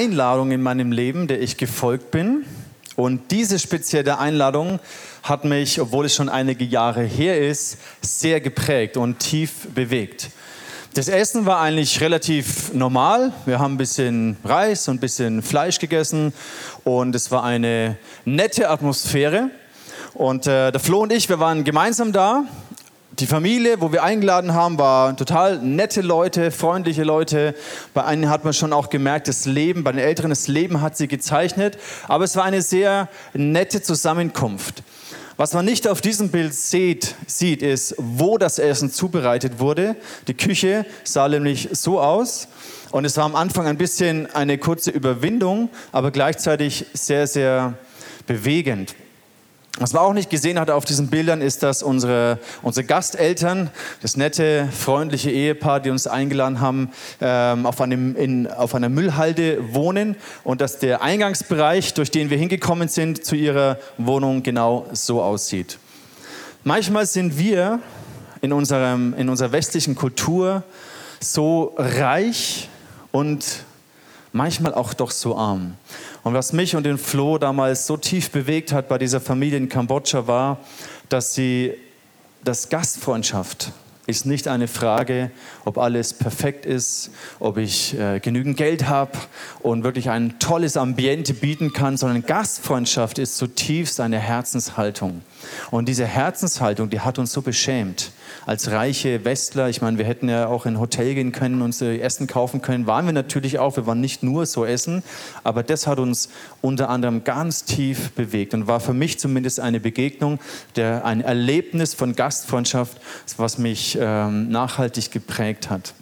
Einladung in meinem Leben, der ich gefolgt bin. Und diese spezielle Einladung hat mich, obwohl es schon einige Jahre her ist, sehr geprägt und tief bewegt. Das Essen war eigentlich relativ normal. Wir haben ein bisschen Reis und ein bisschen Fleisch gegessen und es war eine nette Atmosphäre. Und äh, der Flo und ich, wir waren gemeinsam da die Familie, wo wir eingeladen haben, war total nette Leute, freundliche Leute. Bei einigen hat man schon auch gemerkt, das Leben, bei den Älteren, das Leben hat sie gezeichnet. Aber es war eine sehr nette Zusammenkunft. Was man nicht auf diesem Bild sieht, sieht, ist, wo das Essen zubereitet wurde. Die Küche sah nämlich so aus. Und es war am Anfang ein bisschen eine kurze Überwindung, aber gleichzeitig sehr, sehr bewegend. Was man auch nicht gesehen hat auf diesen Bildern, ist, dass unsere, unsere Gasteltern, das nette, freundliche Ehepaar, die uns eingeladen haben, ähm, auf, einem, in, auf einer Müllhalde wohnen und dass der Eingangsbereich, durch den wir hingekommen sind, zu ihrer Wohnung genau so aussieht. Manchmal sind wir in, unserem, in unserer westlichen Kultur so reich und manchmal auch doch so arm. Und was mich und den Flo damals so tief bewegt hat bei dieser Familie in Kambodscha war, dass sie das Gastfreundschaft ist nicht eine Frage, ob alles perfekt ist, ob ich äh, genügend Geld habe und wirklich ein tolles Ambiente bieten kann, sondern Gastfreundschaft ist zutiefst eine Herzenshaltung. Und diese Herzenshaltung, die hat uns so beschämt als reiche Westler. Ich meine, wir hätten ja auch in ein Hotel gehen können, uns Essen kaufen können. Waren wir natürlich auch. Wir waren nicht nur so essen. Aber das hat uns unter anderem ganz tief bewegt und war für mich zumindest eine Begegnung, der, ein Erlebnis von Gastfreundschaft, was mich ähm, nachhaltig geprägt hat.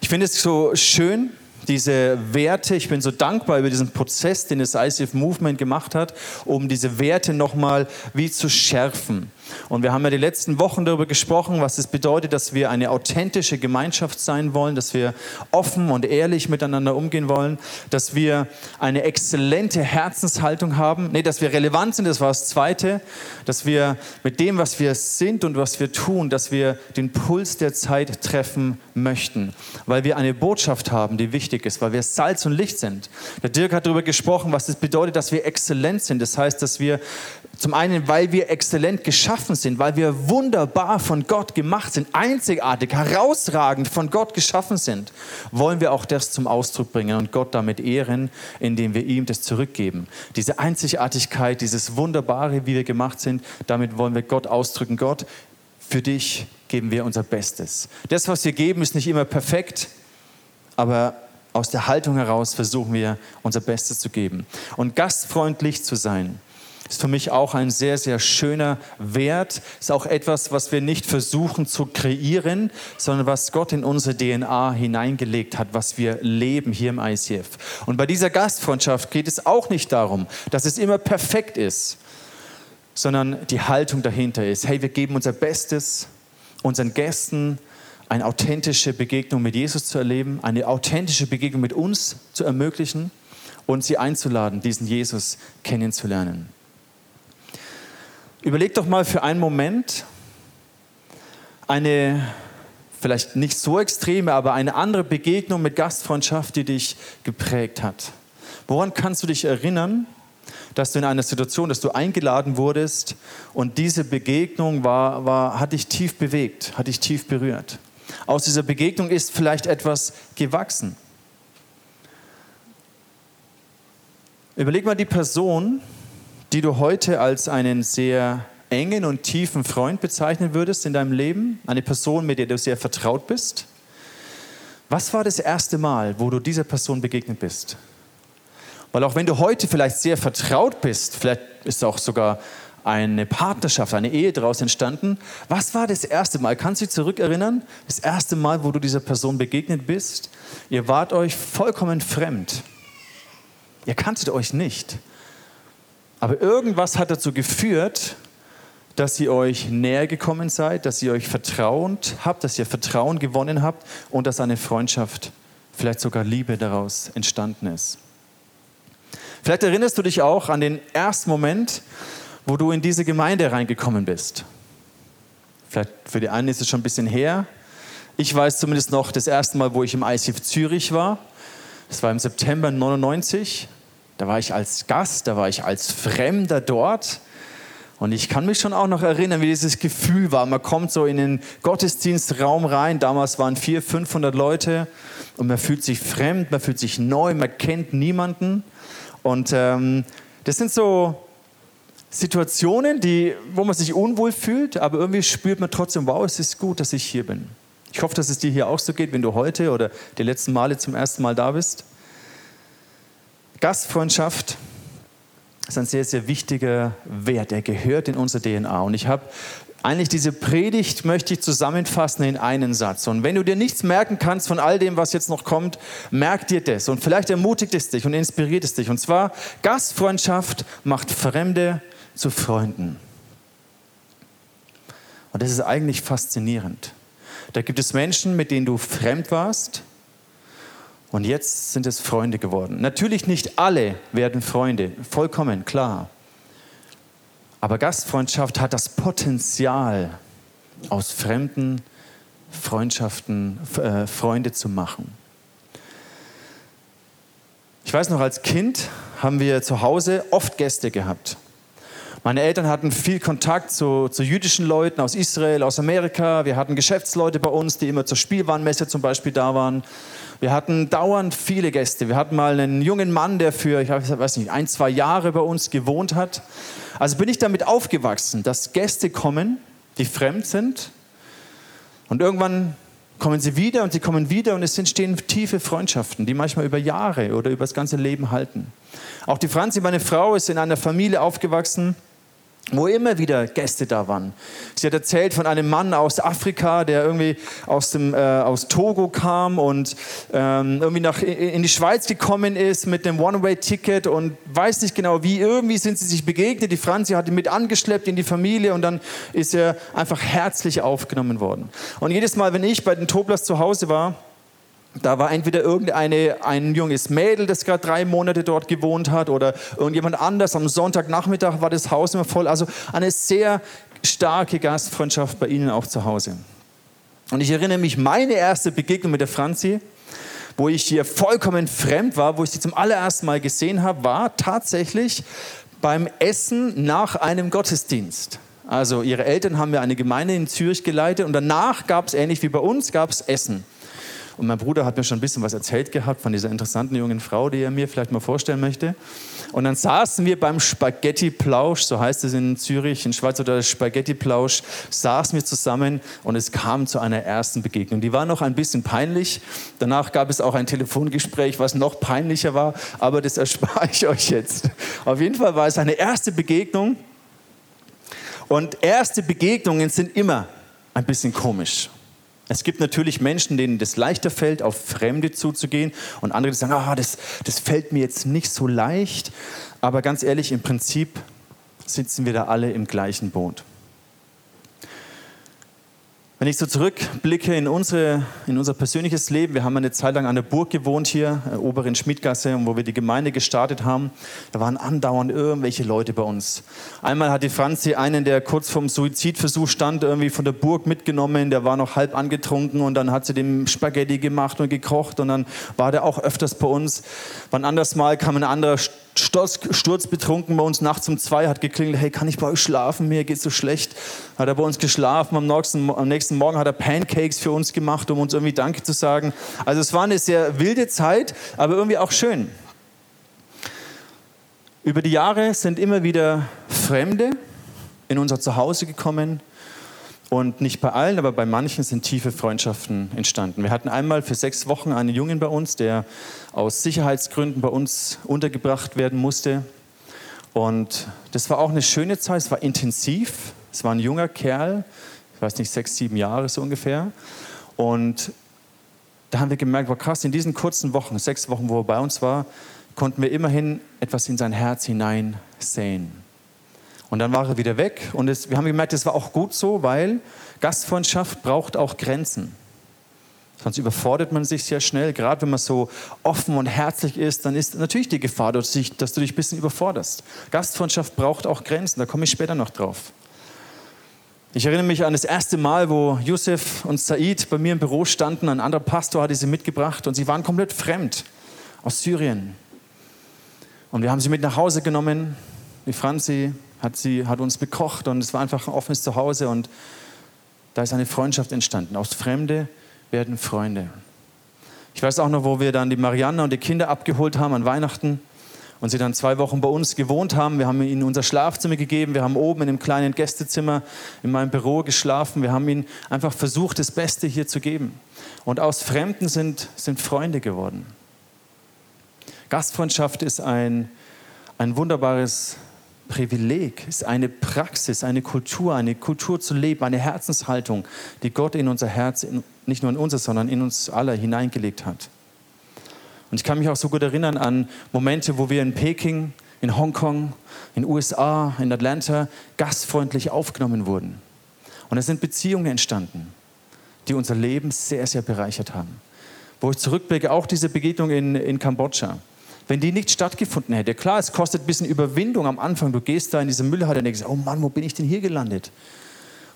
Ich finde es so schön, diese Werte, ich bin so dankbar über diesen Prozess, den das ICF Movement gemacht hat, um diese Werte nochmal wie zu schärfen. Und wir haben ja die letzten Wochen darüber gesprochen, was es bedeutet, dass wir eine authentische Gemeinschaft sein wollen, dass wir offen und ehrlich miteinander umgehen wollen, dass wir eine exzellente Herzenshaltung haben, nee, dass wir relevant sind, das war das Zweite, dass wir mit dem, was wir sind und was wir tun, dass wir den Puls der Zeit treffen möchten, weil wir eine Botschaft haben, die wichtig ist, weil wir Salz und Licht sind. Der Dirk hat darüber gesprochen, was es bedeutet, dass wir exzellent sind. Das heißt, dass wir zum einen, weil wir exzellent geschaffen sind, weil wir wunderbar von Gott gemacht sind, einzigartig, herausragend von Gott geschaffen sind, wollen wir auch das zum Ausdruck bringen und Gott damit ehren, indem wir ihm das zurückgeben. Diese Einzigartigkeit, dieses Wunderbare, wie wir gemacht sind, damit wollen wir Gott ausdrücken. Gott, für dich geben wir unser Bestes. Das, was wir geben, ist nicht immer perfekt, aber aus der Haltung heraus versuchen wir, unser Bestes zu geben. Und gastfreundlich zu sein ist für mich auch ein sehr, sehr schöner Wert. Ist auch etwas, was wir nicht versuchen zu kreieren, sondern was Gott in unsere DNA hineingelegt hat, was wir leben hier im ICF. Und bei dieser Gastfreundschaft geht es auch nicht darum, dass es immer perfekt ist, sondern die Haltung dahinter ist, hey, wir geben unser Bestes, unseren Gästen eine authentische Begegnung mit Jesus zu erleben, eine authentische Begegnung mit uns zu ermöglichen und sie einzuladen, diesen Jesus kennenzulernen. Überleg doch mal für einen Moment eine vielleicht nicht so extreme, aber eine andere Begegnung mit Gastfreundschaft, die dich geprägt hat. Woran kannst du dich erinnern, dass du in einer Situation, dass du eingeladen wurdest und diese Begegnung war, war, hat dich tief bewegt, hat dich tief berührt? Aus dieser Begegnung ist vielleicht etwas gewachsen. Überleg mal die Person, die du heute als einen sehr engen und tiefen Freund bezeichnen würdest in deinem Leben, eine Person, mit der du sehr vertraut bist? Was war das erste Mal, wo du dieser Person begegnet bist? Weil auch wenn du heute vielleicht sehr vertraut bist, vielleicht ist auch sogar eine Partnerschaft, eine Ehe daraus entstanden. Was war das erste Mal? Kannst du dich zurückerinnern? Das erste Mal, wo du dieser Person begegnet bist? Ihr wart euch vollkommen fremd. Ihr kanntet euch nicht. Aber irgendwas hat dazu geführt, dass ihr euch näher gekommen seid, dass ihr euch vertrauend habt, dass ihr Vertrauen gewonnen habt und dass eine Freundschaft, vielleicht sogar Liebe daraus entstanden ist. Vielleicht erinnerst du dich auch an den ersten Moment, wo du in diese Gemeinde reingekommen bist. Vielleicht für die einen ist es schon ein bisschen her. Ich weiß zumindest noch das erste Mal, wo ich im ICF Zürich war. Das war im September 99. Da war ich als Gast, da war ich als Fremder dort. Und ich kann mich schon auch noch erinnern, wie dieses Gefühl war. Man kommt so in den Gottesdienstraum rein. Damals waren 400, 500 Leute. Und man fühlt sich fremd, man fühlt sich neu, man kennt niemanden. Und ähm, das sind so Situationen, die, wo man sich unwohl fühlt, aber irgendwie spürt man trotzdem, wow, es ist gut, dass ich hier bin. Ich hoffe, dass es dir hier auch so geht, wenn du heute oder die letzten Male zum ersten Mal da bist. Gastfreundschaft ist ein sehr, sehr wichtiger Wert. Er gehört in unsere DNA. Und ich habe eigentlich diese Predigt möchte ich zusammenfassen in einen Satz. Und wenn du dir nichts merken kannst von all dem, was jetzt noch kommt, merk dir das. Und vielleicht ermutigt es dich und inspiriert es dich. Und zwar, Gastfreundschaft macht Fremde zu Freunden. Und das ist eigentlich faszinierend. Da gibt es Menschen, mit denen du fremd warst, und jetzt sind es Freunde geworden. Natürlich nicht alle werden Freunde, vollkommen klar. Aber Gastfreundschaft hat das Potenzial, aus fremden Freundschaften äh, Freunde zu machen. Ich weiß noch, als Kind haben wir zu Hause oft Gäste gehabt. Meine Eltern hatten viel Kontakt zu, zu, jüdischen Leuten aus Israel, aus Amerika. Wir hatten Geschäftsleute bei uns, die immer zur Spielwarenmesse zum Beispiel da waren. Wir hatten dauernd viele Gäste. Wir hatten mal einen jungen Mann, der für, ich weiß nicht, ein, zwei Jahre bei uns gewohnt hat. Also bin ich damit aufgewachsen, dass Gäste kommen, die fremd sind. Und irgendwann kommen sie wieder und sie kommen wieder und es entstehen tiefe Freundschaften, die manchmal über Jahre oder über das ganze Leben halten. Auch die Franzi, meine Frau, ist in einer Familie aufgewachsen, wo immer wieder Gäste da waren. Sie hat erzählt von einem Mann aus Afrika, der irgendwie aus, dem, äh, aus Togo kam und ähm, irgendwie nach, in die Schweiz gekommen ist mit einem One-Way-Ticket und weiß nicht genau wie. Irgendwie sind sie sich begegnet. Die Franzi hat ihn mit angeschleppt in die Familie und dann ist er einfach herzlich aufgenommen worden. Und jedes Mal, wenn ich bei den Toblers zu Hause war, da war entweder irgendeine, ein junges Mädel, das gerade drei Monate dort gewohnt hat, oder irgendjemand anders. Am Sonntagnachmittag war das Haus immer voll. Also eine sehr starke Gastfreundschaft bei Ihnen auch zu Hause. Und ich erinnere mich, meine erste Begegnung mit der Franzi, wo ich hier vollkommen fremd war, wo ich sie zum allerersten Mal gesehen habe, war tatsächlich beim Essen nach einem Gottesdienst. Also ihre Eltern haben ja eine Gemeinde in Zürich geleitet und danach gab es ähnlich wie bei uns, gab es Essen. Und mein Bruder hat mir schon ein bisschen was erzählt gehabt von dieser interessanten jungen Frau, die er mir vielleicht mal vorstellen möchte. Und dann saßen wir beim Spaghetti-Plausch, so heißt es in Zürich, in Schweiz oder Spaghetti-Plausch, saßen wir zusammen und es kam zu einer ersten Begegnung. Die war noch ein bisschen peinlich. Danach gab es auch ein Telefongespräch, was noch peinlicher war, aber das erspare ich euch jetzt. Auf jeden Fall war es eine erste Begegnung. Und erste Begegnungen sind immer ein bisschen komisch. Es gibt natürlich Menschen, denen das leichter fällt, auf Fremde zuzugehen und andere, die sagen, ah, das, das fällt mir jetzt nicht so leicht. Aber ganz ehrlich, im Prinzip sitzen wir da alle im gleichen Boot. Wenn ich so zurückblicke in, unsere, in unser persönliches Leben, wir haben eine Zeit lang an der Burg gewohnt hier, äh, oberen Schmidgasse, wo wir die Gemeinde gestartet haben. Da waren andauernd irgendwelche Leute bei uns. Einmal hat die Franzi einen, der kurz vorm Suizidversuch stand, irgendwie von der Burg mitgenommen. Der war noch halb angetrunken und dann hat sie dem Spaghetti gemacht und gekocht und dann war der auch öfters bei uns. Wann anders Mal kam ein anderer Sturz, sturzbetrunken bei uns nachts um zwei, hat geklingelt, hey, kann ich bei euch schlafen? Mir geht's so schlecht. Hat er bei uns geschlafen. Am nächsten, am nächsten Morgen hat er Pancakes für uns gemacht, um uns irgendwie Danke zu sagen. Also es war eine sehr wilde Zeit, aber irgendwie auch schön. Über die Jahre sind immer wieder Fremde in unser Zuhause gekommen, und nicht bei allen, aber bei manchen sind tiefe Freundschaften entstanden. Wir hatten einmal für sechs Wochen einen Jungen bei uns, der aus Sicherheitsgründen bei uns untergebracht werden musste. Und das war auch eine schöne Zeit, es war intensiv. Es war ein junger Kerl, ich weiß nicht, sechs, sieben Jahre so ungefähr. Und da haben wir gemerkt, war krass, in diesen kurzen Wochen, sechs Wochen, wo er bei uns war, konnten wir immerhin etwas in sein Herz hinein sehen. Und dann war er wieder weg. Und es, wir haben gemerkt, das war auch gut so, weil Gastfreundschaft braucht auch Grenzen. Sonst überfordert man sich sehr schnell. Gerade wenn man so offen und herzlich ist, dann ist natürlich die Gefahr, dass du dich ein bisschen überforderst. Gastfreundschaft braucht auch Grenzen. Da komme ich später noch drauf. Ich erinnere mich an das erste Mal, wo Yusuf und Said bei mir im Büro standen. Ein anderer Pastor hatte sie mitgebracht und sie waren komplett fremd aus Syrien. Und wir haben sie mit nach Hause genommen. Die Franzi hat, sie, hat uns bekocht und es war einfach ein offenes Zuhause und da ist eine Freundschaft entstanden. Aus Fremde werden Freunde. Ich weiß auch noch, wo wir dann die Marianne und die Kinder abgeholt haben an Weihnachten und sie dann zwei Wochen bei uns gewohnt haben. Wir haben ihnen unser Schlafzimmer gegeben. Wir haben oben in einem kleinen Gästezimmer in meinem Büro geschlafen. Wir haben ihnen einfach versucht, das Beste hier zu geben. Und aus Fremden sind, sind Freunde geworden. Gastfreundschaft ist ein, ein wunderbares Privileg, ist eine Praxis, eine Kultur, eine Kultur zu leben, eine Herzenshaltung, die Gott in unser Herz, nicht nur in unser, sondern in uns alle hineingelegt hat. Und ich kann mich auch so gut erinnern an Momente, wo wir in Peking, in Hongkong, in USA, in Atlanta gastfreundlich aufgenommen wurden. Und es sind Beziehungen entstanden, die unser Leben sehr, sehr bereichert haben. Wo ich zurückblicke, auch diese Begegnung in, in Kambodscha. Wenn die nicht stattgefunden hätte, klar, es kostet ein bisschen Überwindung am Anfang. Du gehst da in diese Müllhalde und denkst, oh Mann, wo bin ich denn hier gelandet?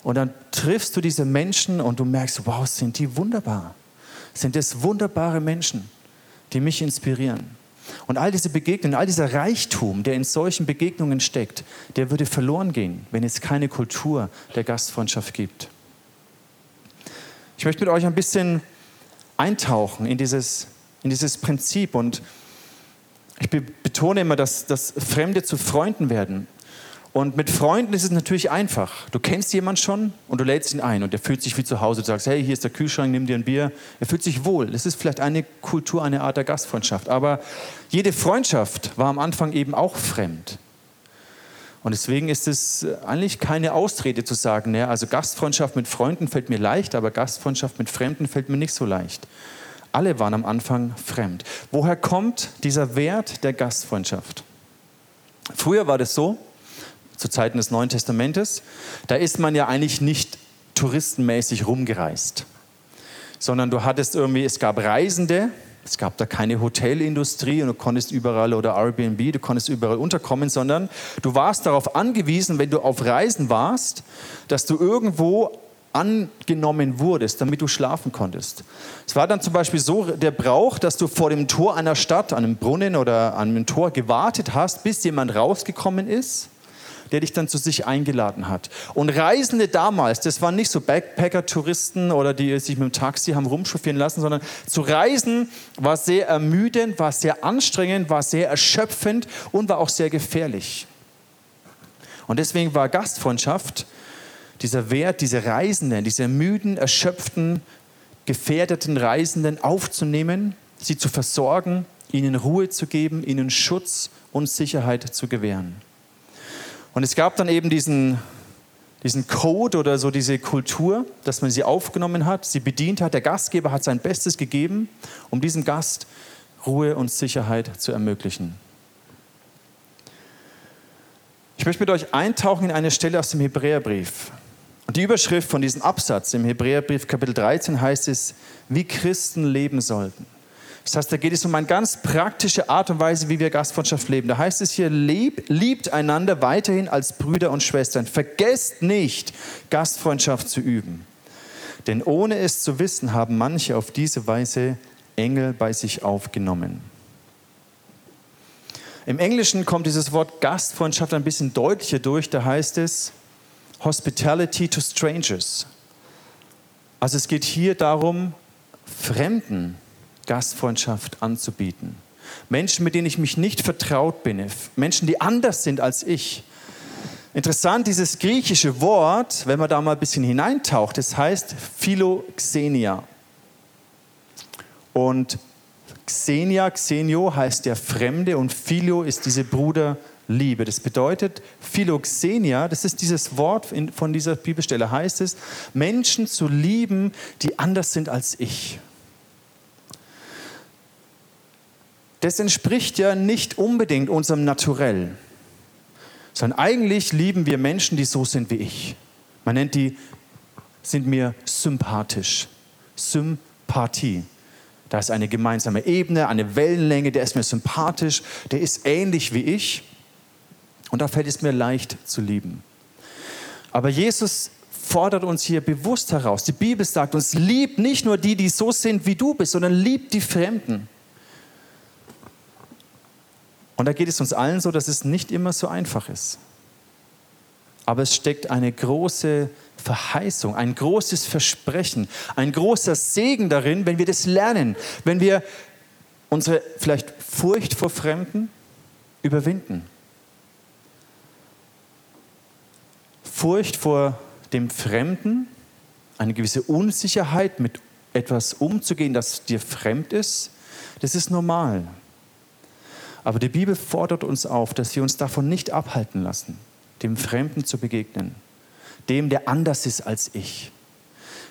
Und dann triffst du diese Menschen und du merkst, wow, sind die wunderbar. Sind das wunderbare Menschen die mich inspirieren. Und all diese Begegnungen, all dieser Reichtum, der in solchen Begegnungen steckt, der würde verloren gehen, wenn es keine Kultur der Gastfreundschaft gibt. Ich möchte mit euch ein bisschen eintauchen in dieses, in dieses Prinzip und ich betone immer, dass, dass Fremde zu Freunden werden. Und mit Freunden ist es natürlich einfach. Du kennst jemanden schon und du lädst ihn ein und er fühlt sich wie zu Hause. Du sagst, hey, hier ist der Kühlschrank, nimm dir ein Bier. Er fühlt sich wohl. Das ist vielleicht eine Kultur, eine Art der Gastfreundschaft. Aber jede Freundschaft war am Anfang eben auch fremd. Und deswegen ist es eigentlich keine Ausrede zu sagen, ne, also Gastfreundschaft mit Freunden fällt mir leicht, aber Gastfreundschaft mit Fremden fällt mir nicht so leicht. Alle waren am Anfang fremd. Woher kommt dieser Wert der Gastfreundschaft? Früher war das so, zu Zeiten des Neuen Testamentes, da ist man ja eigentlich nicht touristenmäßig rumgereist, sondern du hattest irgendwie, es gab Reisende, es gab da keine Hotelindustrie und du konntest überall oder Airbnb, du konntest überall unterkommen, sondern du warst darauf angewiesen, wenn du auf Reisen warst, dass du irgendwo angenommen wurdest, damit du schlafen konntest. Es war dann zum Beispiel so der Brauch, dass du vor dem Tor einer Stadt, einem Brunnen oder einem Tor gewartet hast, bis jemand rausgekommen ist der dich dann zu sich eingeladen hat. Und Reisende damals, das waren nicht so Backpacker-Touristen oder die sich mit dem Taxi haben rumchauffieren lassen, sondern zu reisen war sehr ermüdend, war sehr anstrengend, war sehr erschöpfend und war auch sehr gefährlich. Und deswegen war Gastfreundschaft dieser Wert, diese Reisenden, diese müden, erschöpften, gefährdeten Reisenden aufzunehmen, sie zu versorgen, ihnen Ruhe zu geben, ihnen Schutz und Sicherheit zu gewähren. Und es gab dann eben diesen, diesen Code oder so diese Kultur, dass man sie aufgenommen hat, sie bedient hat. Der Gastgeber hat sein Bestes gegeben, um diesem Gast Ruhe und Sicherheit zu ermöglichen. Ich möchte mit euch eintauchen in eine Stelle aus dem Hebräerbrief. Und die Überschrift von diesem Absatz im Hebräerbrief Kapitel 13 heißt es, wie Christen leben sollten. Das heißt, da geht es um eine ganz praktische Art und Weise, wie wir Gastfreundschaft leben. Da heißt es hier, lieb, liebt einander weiterhin als Brüder und Schwestern. Vergesst nicht, Gastfreundschaft zu üben. Denn ohne es zu wissen, haben manche auf diese Weise Engel bei sich aufgenommen. Im Englischen kommt dieses Wort Gastfreundschaft ein bisschen deutlicher durch. Da heißt es Hospitality to Strangers. Also es geht hier darum, Fremden Gastfreundschaft anzubieten. Menschen, mit denen ich mich nicht vertraut bin, Menschen, die anders sind als ich. Interessant, dieses griechische Wort, wenn man da mal ein bisschen hineintaucht, das heißt Philoxenia. Und Xenia, Xenio heißt der Fremde und Philo ist diese Bruderliebe. Das bedeutet, Philoxenia, das ist dieses Wort von dieser Bibelstelle, heißt es, Menschen zu lieben, die anders sind als ich. das entspricht ja nicht unbedingt unserem Naturell, sondern eigentlich lieben wir Menschen, die so sind wie ich. Man nennt die, sind mir sympathisch. Sympathie. Da ist eine gemeinsame Ebene, eine Wellenlänge, der ist mir sympathisch, der ist ähnlich wie ich. Und da fällt es mir leicht zu lieben. Aber Jesus fordert uns hier bewusst heraus. Die Bibel sagt uns, lieb nicht nur die, die so sind wie du bist, sondern lieb die Fremden. Und da geht es uns allen so, dass es nicht immer so einfach ist. Aber es steckt eine große Verheißung, ein großes Versprechen, ein großer Segen darin, wenn wir das lernen, wenn wir unsere vielleicht Furcht vor Fremden überwinden. Furcht vor dem Fremden, eine gewisse Unsicherheit, mit etwas umzugehen, das dir fremd ist, das ist normal. Aber die Bibel fordert uns auf, dass wir uns davon nicht abhalten lassen, dem Fremden zu begegnen, dem, der anders ist als ich,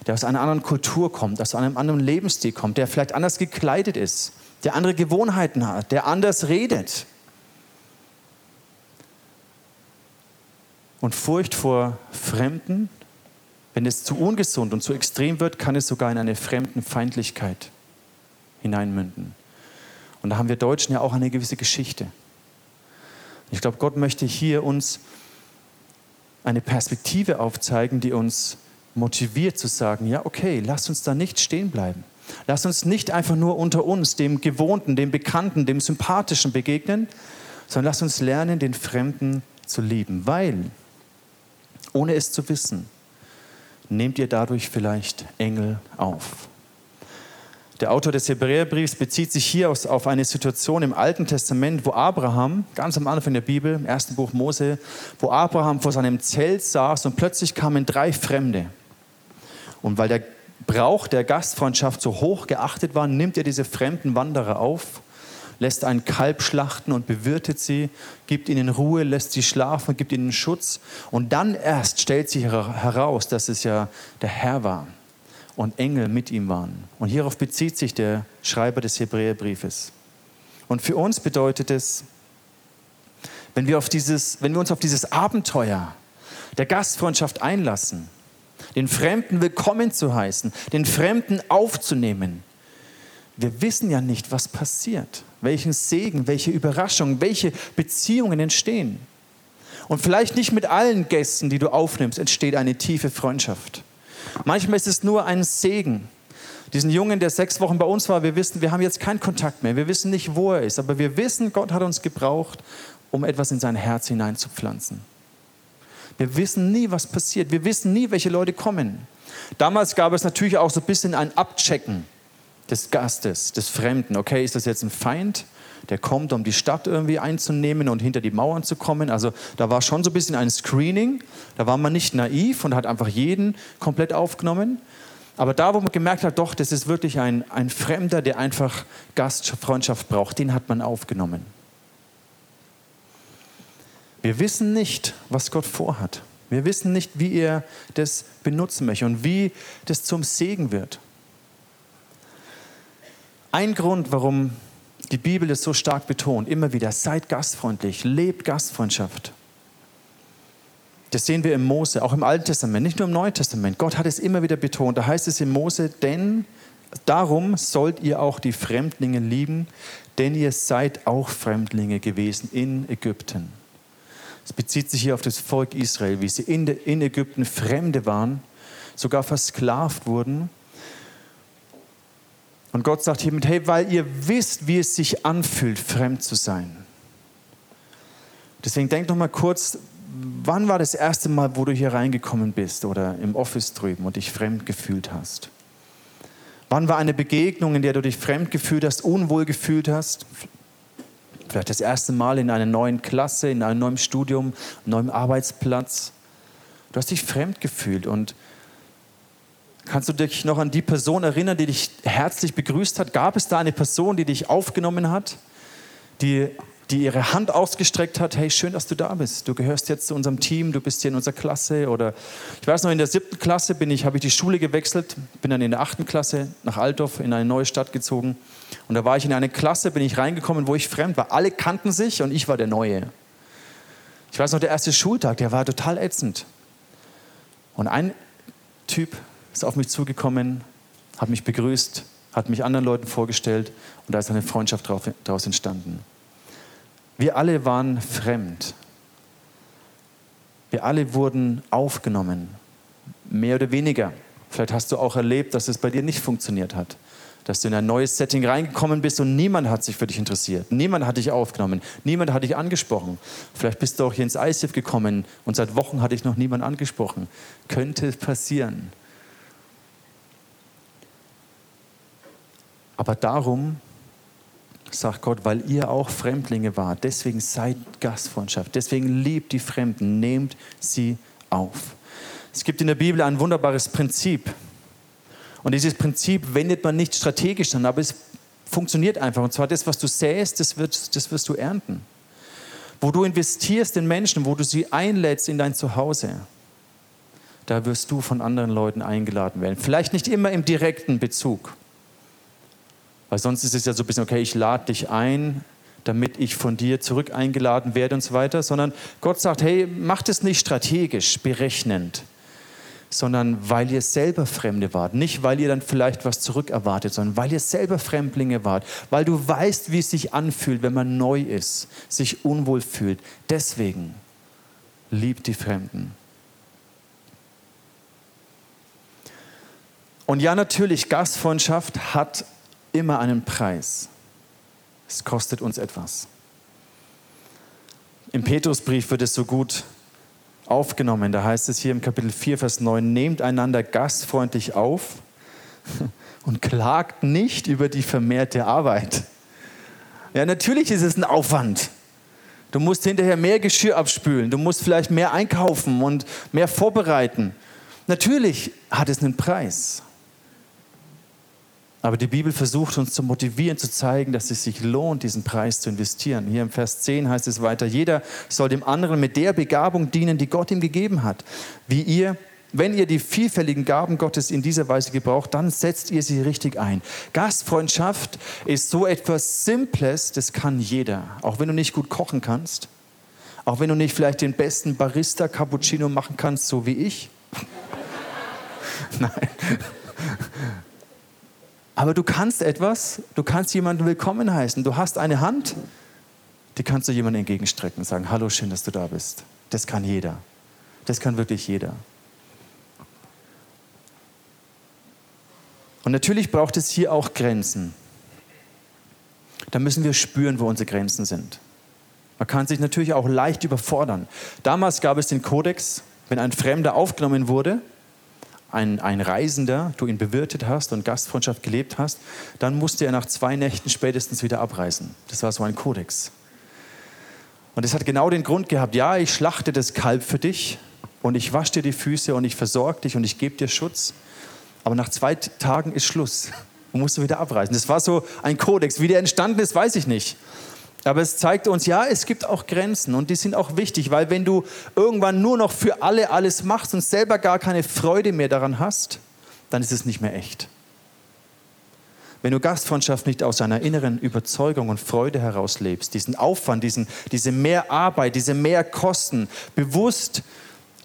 der aus einer anderen Kultur kommt, aus einem anderen Lebensstil kommt, der vielleicht anders gekleidet ist, der andere Gewohnheiten hat, der anders redet. Und Furcht vor Fremden, wenn es zu ungesund und zu extrem wird, kann es sogar in eine Fremdenfeindlichkeit hineinmünden. Und da haben wir Deutschen ja auch eine gewisse Geschichte. Ich glaube, Gott möchte hier uns eine Perspektive aufzeigen, die uns motiviert zu sagen, ja, okay, lass uns da nicht stehen bleiben. Lass uns nicht einfach nur unter uns, dem Gewohnten, dem Bekannten, dem Sympathischen begegnen, sondern lass uns lernen, den Fremden zu lieben, weil ohne es zu wissen, nehmt ihr dadurch vielleicht Engel auf. Der Autor des Hebräerbriefs bezieht sich hier auf eine Situation im Alten Testament, wo Abraham, ganz am Anfang der Bibel, im ersten Buch Mose, wo Abraham vor seinem Zelt saß und plötzlich kamen drei Fremde. Und weil der Brauch der Gastfreundschaft so hoch geachtet war, nimmt er diese fremden Wanderer auf lässt ein Kalb schlachten und bewirtet sie, gibt ihnen Ruhe, lässt sie schlafen, gibt ihnen Schutz. Und dann erst stellt sich heraus, dass es ja der Herr war und Engel mit ihm waren. Und hierauf bezieht sich der Schreiber des Hebräerbriefes. Und für uns bedeutet es, wenn wir, auf dieses, wenn wir uns auf dieses Abenteuer der Gastfreundschaft einlassen, den Fremden willkommen zu heißen, den Fremden aufzunehmen, wir wissen ja nicht, was passiert, welchen Segen, welche Überraschung, welche Beziehungen entstehen. Und vielleicht nicht mit allen Gästen, die du aufnimmst, entsteht eine tiefe Freundschaft. Manchmal ist es nur ein Segen. Diesen Jungen, der sechs Wochen bei uns war, wir wissen, wir haben jetzt keinen Kontakt mehr. Wir wissen nicht, wo er ist, aber wir wissen, Gott hat uns gebraucht, um etwas in sein Herz hineinzupflanzen. Wir wissen nie, was passiert. Wir wissen nie, welche Leute kommen. Damals gab es natürlich auch so ein bisschen ein Abchecken des Gastes, des Fremden. Okay, ist das jetzt ein Feind, der kommt, um die Stadt irgendwie einzunehmen und hinter die Mauern zu kommen? Also da war schon so ein bisschen ein Screening. Da war man nicht naiv und hat einfach jeden komplett aufgenommen. Aber da, wo man gemerkt hat, doch, das ist wirklich ein, ein Fremder, der einfach Gastfreundschaft braucht, den hat man aufgenommen. Wir wissen nicht, was Gott vorhat. Wir wissen nicht, wie er das benutzen möchte und wie das zum Segen wird. Ein Grund, warum die Bibel das so stark betont, immer wieder, seid gastfreundlich, lebt Gastfreundschaft. Das sehen wir im Mose, auch im Alten Testament, nicht nur im Neuen Testament. Gott hat es immer wieder betont. Da heißt es im Mose, denn darum sollt ihr auch die Fremdlinge lieben, denn ihr seid auch Fremdlinge gewesen in Ägypten. Es bezieht sich hier auf das Volk Israel, wie sie in, in Ägypten Fremde waren, sogar versklavt wurden und Gott sagt hiermit, hey, weil ihr wisst, wie es sich anfühlt, fremd zu sein. Deswegen denk noch mal kurz, wann war das erste Mal, wo du hier reingekommen bist oder im Office drüben und dich fremd gefühlt hast? Wann war eine Begegnung, in der du dich fremd gefühlt hast, unwohl gefühlt hast? Vielleicht das erste Mal in einer neuen Klasse, in einem neuen Studium, einem neuen Arbeitsplatz. Du hast dich fremd gefühlt und Kannst du dich noch an die Person erinnern, die dich herzlich begrüßt hat? Gab es da eine Person, die dich aufgenommen hat, die, die ihre Hand ausgestreckt hat? Hey, schön, dass du da bist. Du gehörst jetzt zu unserem Team, du bist hier in unserer Klasse. Oder ich weiß noch, in der siebten Klasse ich, habe ich die Schule gewechselt, bin dann in der achten Klasse nach Altdorf in eine neue Stadt gezogen. Und da war ich in eine Klasse, bin ich reingekommen, wo ich fremd war. Alle kannten sich und ich war der Neue. Ich weiß noch, der erste Schultag, der war total ätzend. Und ein Typ ist auf mich zugekommen, hat mich begrüßt, hat mich anderen Leuten vorgestellt und da ist eine Freundschaft daraus entstanden. Wir alle waren fremd. Wir alle wurden aufgenommen, mehr oder weniger. Vielleicht hast du auch erlebt, dass es bei dir nicht funktioniert hat, dass du in ein neues Setting reingekommen bist und niemand hat sich für dich interessiert. Niemand hat dich aufgenommen. Niemand hat dich angesprochen. Vielleicht bist du auch hier ins ISIF gekommen und seit Wochen hat dich noch niemand angesprochen. Könnte passieren. Aber darum sagt Gott, weil ihr auch Fremdlinge wart, deswegen seid Gastfreundschaft, deswegen liebt die Fremden, nehmt sie auf. Es gibt in der Bibel ein wunderbares Prinzip. Und dieses Prinzip wendet man nicht strategisch an, aber es funktioniert einfach. Und zwar das, was du säst, das, wird, das wirst du ernten. Wo du investierst in Menschen, wo du sie einlädst in dein Zuhause, da wirst du von anderen Leuten eingeladen werden. Vielleicht nicht immer im direkten Bezug. Weil sonst ist es ja so ein bisschen, okay, ich lade dich ein, damit ich von dir zurück eingeladen werde und so weiter, sondern Gott sagt, hey, macht es nicht strategisch, berechnend, sondern weil ihr selber Fremde wart. Nicht, weil ihr dann vielleicht was zurückerwartet, sondern weil ihr selber Fremdlinge wart. Weil du weißt, wie es sich anfühlt, wenn man neu ist, sich unwohl fühlt. Deswegen liebt die Fremden. Und ja, natürlich, Gastfreundschaft hat immer einen Preis. Es kostet uns etwas. Im Petrusbrief wird es so gut aufgenommen. Da heißt es hier im Kapitel 4, Vers 9, nehmt einander gastfreundlich auf und klagt nicht über die vermehrte Arbeit. Ja, natürlich ist es ein Aufwand. Du musst hinterher mehr Geschirr abspülen, du musst vielleicht mehr einkaufen und mehr vorbereiten. Natürlich hat es einen Preis. Aber die Bibel versucht uns zu motivieren, zu zeigen, dass es sich lohnt, diesen Preis zu investieren. Hier im Vers 10 heißt es weiter, jeder soll dem anderen mit der Begabung dienen, die Gott ihm gegeben hat. Wie ihr, wenn ihr die vielfältigen Gaben Gottes in dieser Weise gebraucht, dann setzt ihr sie richtig ein. Gastfreundschaft ist so etwas Simples, das kann jeder. Auch wenn du nicht gut kochen kannst, auch wenn du nicht vielleicht den besten Barista Cappuccino machen kannst, so wie ich. Nein. Aber du kannst etwas, du kannst jemanden willkommen heißen. Du hast eine Hand, die kannst du jemandem entgegenstrecken und sagen, hallo, schön, dass du da bist. Das kann jeder. Das kann wirklich jeder. Und natürlich braucht es hier auch Grenzen. Da müssen wir spüren, wo unsere Grenzen sind. Man kann sich natürlich auch leicht überfordern. Damals gab es den Kodex, wenn ein Fremder aufgenommen wurde, ein, ein Reisender, du ihn bewirtet hast und Gastfreundschaft gelebt hast, dann musste er nach zwei Nächten spätestens wieder abreisen. Das war so ein Kodex. Und es hat genau den Grund gehabt, ja, ich schlachte das Kalb für dich und ich wasche dir die Füße und ich versorge dich und ich gebe dir Schutz. Aber nach zwei Tagen ist Schluss und musst du wieder abreisen. Das war so ein Kodex. Wie der entstanden ist, weiß ich nicht. Aber es zeigt uns, ja, es gibt auch Grenzen und die sind auch wichtig, weil wenn du irgendwann nur noch für alle alles machst und selber gar keine Freude mehr daran hast, dann ist es nicht mehr echt. Wenn du Gastfreundschaft nicht aus einer inneren Überzeugung und Freude heraus lebst, diesen Aufwand, diesen, diese Mehrarbeit, diese Mehrkosten bewusst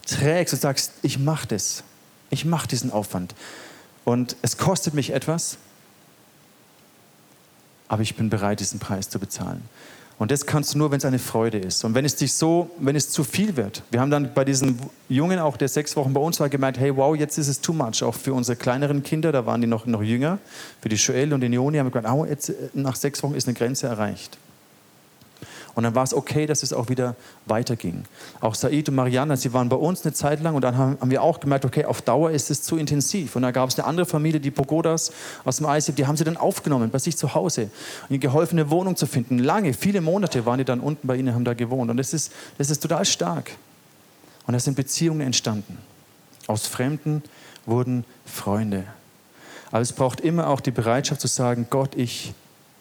trägst und sagst, ich mache das, ich mache diesen Aufwand und es kostet mich etwas, aber ich bin bereit, diesen Preis zu bezahlen. Und das kannst du nur, wenn es eine Freude ist. Und wenn es dich so, wenn es zu viel wird. Wir haben dann bei diesem Jungen, auch der sechs Wochen bei uns war, gemerkt, hey, wow, jetzt ist es too much. Auch für unsere kleineren Kinder, da waren die noch, noch jünger, für die Joel und die Neoni, haben wir gesagt, oh, jetzt, nach sechs Wochen ist eine Grenze erreicht. Und dann war es okay, dass es auch wieder weiterging. Auch Said und Mariana, sie waren bei uns eine Zeit lang und dann haben, wir auch gemerkt, okay, auf Dauer ist es zu intensiv. Und dann gab es eine andere Familie, die Pogodas aus dem ICF, die haben sie dann aufgenommen bei sich zu Hause, ihnen geholfen, eine Wohnung zu finden. Lange, viele Monate waren die dann unten bei ihnen, haben da gewohnt. Und das ist, das ist total stark. Und da sind Beziehungen entstanden. Aus Fremden wurden Freunde. Aber es braucht immer auch die Bereitschaft zu sagen, Gott, ich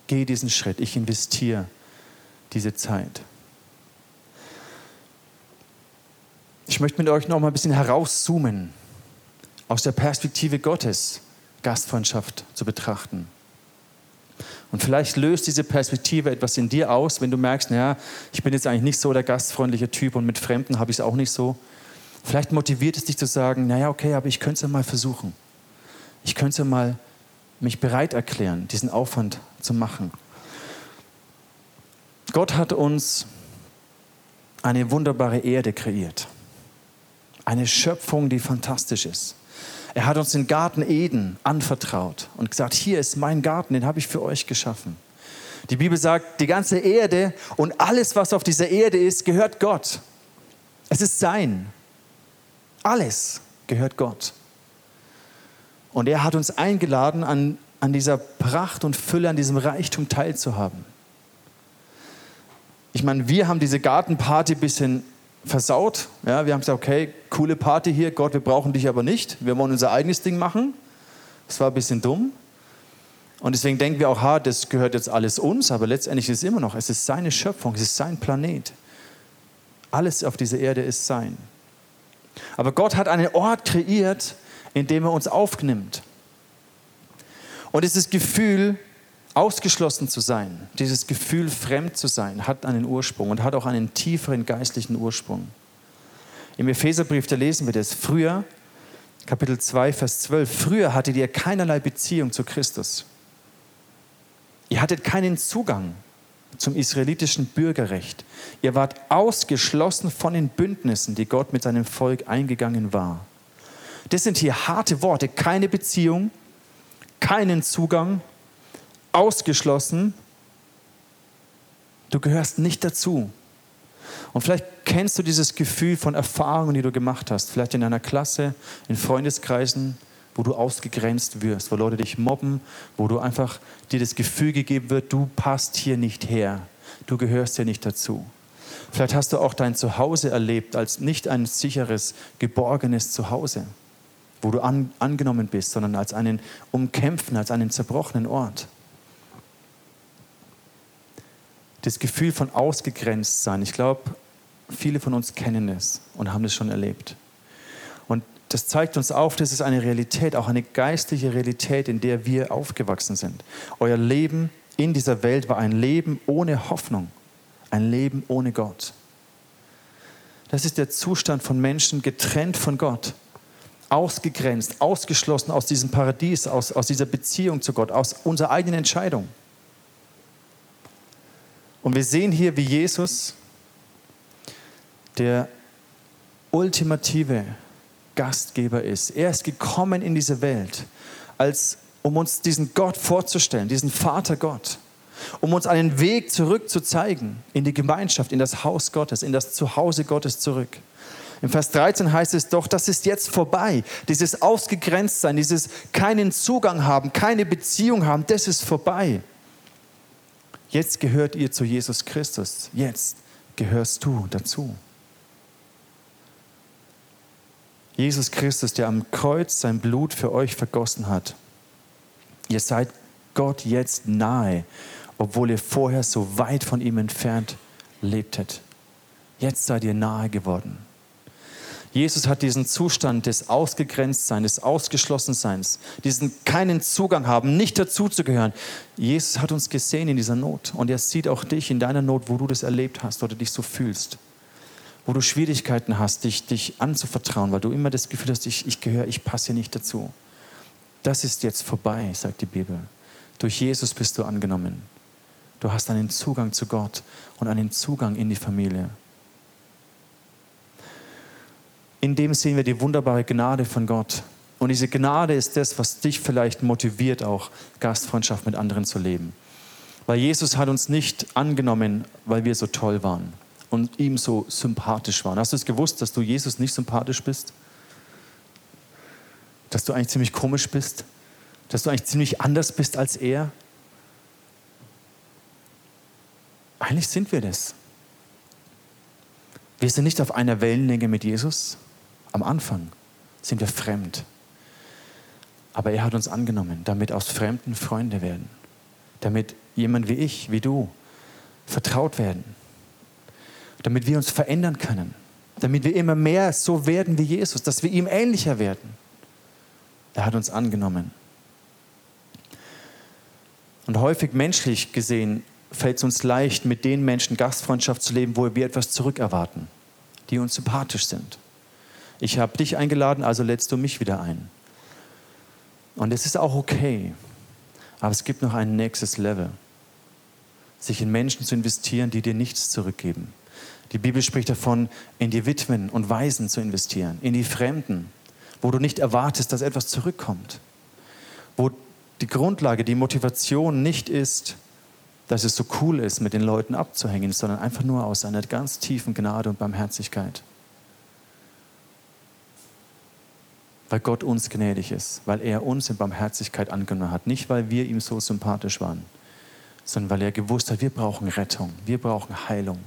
gehe diesen Schritt, ich investiere diese Zeit. Ich möchte mit euch noch mal ein bisschen herauszoomen, aus der Perspektive Gottes Gastfreundschaft zu betrachten. Und vielleicht löst diese Perspektive etwas in dir aus, wenn du merkst, naja, ich bin jetzt eigentlich nicht so der gastfreundliche Typ und mit Fremden habe ich es auch nicht so. Vielleicht motiviert es dich zu sagen, naja, okay, aber ich könnte es ja mal versuchen. Ich könnte ja mal mich bereit erklären, diesen Aufwand zu machen. Gott hat uns eine wunderbare Erde kreiert. Eine Schöpfung, die fantastisch ist. Er hat uns den Garten Eden anvertraut und gesagt, hier ist mein Garten, den habe ich für euch geschaffen. Die Bibel sagt, die ganze Erde und alles, was auf dieser Erde ist, gehört Gott. Es ist sein. Alles gehört Gott. Und er hat uns eingeladen, an, an dieser Pracht und Fülle, an diesem Reichtum teilzuhaben. Ich meine, wir haben diese Gartenparty ein bisschen versaut. Ja, wir haben gesagt, okay, coole Party hier, Gott, wir brauchen dich aber nicht. Wir wollen unser eigenes Ding machen. Das war ein bisschen dumm. Und deswegen denken wir auch, ha, das gehört jetzt alles uns, aber letztendlich ist es immer noch, es ist seine Schöpfung, es ist sein Planet. Alles auf dieser Erde ist sein. Aber Gott hat einen Ort kreiert, in dem er uns aufnimmt. Und dieses Gefühl, ausgeschlossen zu sein, dieses Gefühl, fremd zu sein, hat einen Ursprung und hat auch einen tieferen geistlichen Ursprung. Im Epheserbrief, da lesen wir das. Früher, Kapitel 2, Vers 12, früher hattet ihr keinerlei Beziehung zu Christus. Ihr hattet keinen Zugang zum israelitischen Bürgerrecht. Ihr wart ausgeschlossen von den Bündnissen, die Gott mit seinem Volk eingegangen war. Das sind hier harte Worte. Keine Beziehung, keinen Zugang, ausgeschlossen. Du gehörst nicht dazu. Und vielleicht kennst du dieses Gefühl von Erfahrungen, die du gemacht hast, vielleicht in deiner Klasse, in Freundeskreisen, wo du ausgegrenzt wirst, wo Leute dich mobben, wo du einfach dir das Gefühl gegeben wird, du passt hier nicht her, du gehörst hier nicht dazu. Vielleicht hast du auch dein Zuhause erlebt als nicht ein sicheres, geborgenes Zuhause, wo du an, angenommen bist, sondern als einen umkämpften, als einen zerbrochenen Ort. Das Gefühl von ausgegrenzt sein, ich glaube, viele von uns kennen es und haben es schon erlebt das zeigt uns auf, das ist eine Realität, auch eine geistliche Realität, in der wir aufgewachsen sind. Euer Leben in dieser Welt war ein Leben ohne Hoffnung, ein Leben ohne Gott. Das ist der Zustand von Menschen getrennt von Gott, ausgegrenzt, ausgeschlossen aus diesem Paradies, aus, aus dieser Beziehung zu Gott, aus unserer eigenen Entscheidung. Und wir sehen hier, wie Jesus, der ultimative Gastgeber ist. Er ist gekommen in diese Welt, als, um uns diesen Gott vorzustellen, diesen Vater Gott, um uns einen Weg zurück zu zeigen in die Gemeinschaft, in das Haus Gottes, in das Zuhause Gottes zurück. Im Vers 13 heißt es doch, das ist jetzt vorbei. Dieses Ausgegrenztsein, dieses keinen Zugang haben, keine Beziehung haben, das ist vorbei. Jetzt gehört ihr zu Jesus Christus. Jetzt gehörst du dazu. Jesus Christus, der am Kreuz sein Blut für euch vergossen hat. Ihr seid Gott jetzt nahe, obwohl ihr vorher so weit von ihm entfernt lebtet. Jetzt seid ihr nahe geworden. Jesus hat diesen Zustand des Ausgegrenztseins, des Ausgeschlossenseins, diesen keinen Zugang haben, nicht dazuzugehören. Jesus hat uns gesehen in dieser Not und er sieht auch dich in deiner Not, wo du das erlebt hast oder dich so fühlst wo du Schwierigkeiten hast, dich, dich anzuvertrauen, weil du immer das Gefühl hast, ich, ich gehöre, ich passe hier nicht dazu. Das ist jetzt vorbei, sagt die Bibel. Durch Jesus bist du angenommen. Du hast einen Zugang zu Gott und einen Zugang in die Familie. In dem sehen wir die wunderbare Gnade von Gott. Und diese Gnade ist das, was dich vielleicht motiviert, auch Gastfreundschaft mit anderen zu leben. Weil Jesus hat uns nicht angenommen, weil wir so toll waren und ihm so sympathisch waren. Hast du es gewusst, dass du Jesus nicht sympathisch bist? Dass du eigentlich ziemlich komisch bist? Dass du eigentlich ziemlich anders bist als er? Eigentlich sind wir das. Wir sind nicht auf einer Wellenlänge mit Jesus. Am Anfang sind wir fremd. Aber er hat uns angenommen, damit aus Fremden Freunde werden. Damit jemand wie ich, wie du, vertraut werden damit wir uns verändern können, damit wir immer mehr so werden wie Jesus, dass wir ihm ähnlicher werden. Er hat uns angenommen. Und häufig menschlich gesehen fällt es uns leicht, mit den Menschen Gastfreundschaft zu leben, wo wir etwas zurückerwarten, die uns sympathisch sind. Ich habe dich eingeladen, also lädst du mich wieder ein. Und es ist auch okay. Aber es gibt noch ein nächstes Level. Sich in Menschen zu investieren, die dir nichts zurückgeben. Die Bibel spricht davon, in die Witwen und Waisen zu investieren, in die Fremden, wo du nicht erwartest, dass etwas zurückkommt, wo die Grundlage, die Motivation nicht ist, dass es so cool ist, mit den Leuten abzuhängen, sondern einfach nur aus einer ganz tiefen Gnade und Barmherzigkeit. Weil Gott uns gnädig ist, weil er uns in Barmherzigkeit angenommen hat. Nicht, weil wir ihm so sympathisch waren, sondern weil er gewusst hat, wir brauchen Rettung, wir brauchen Heilung.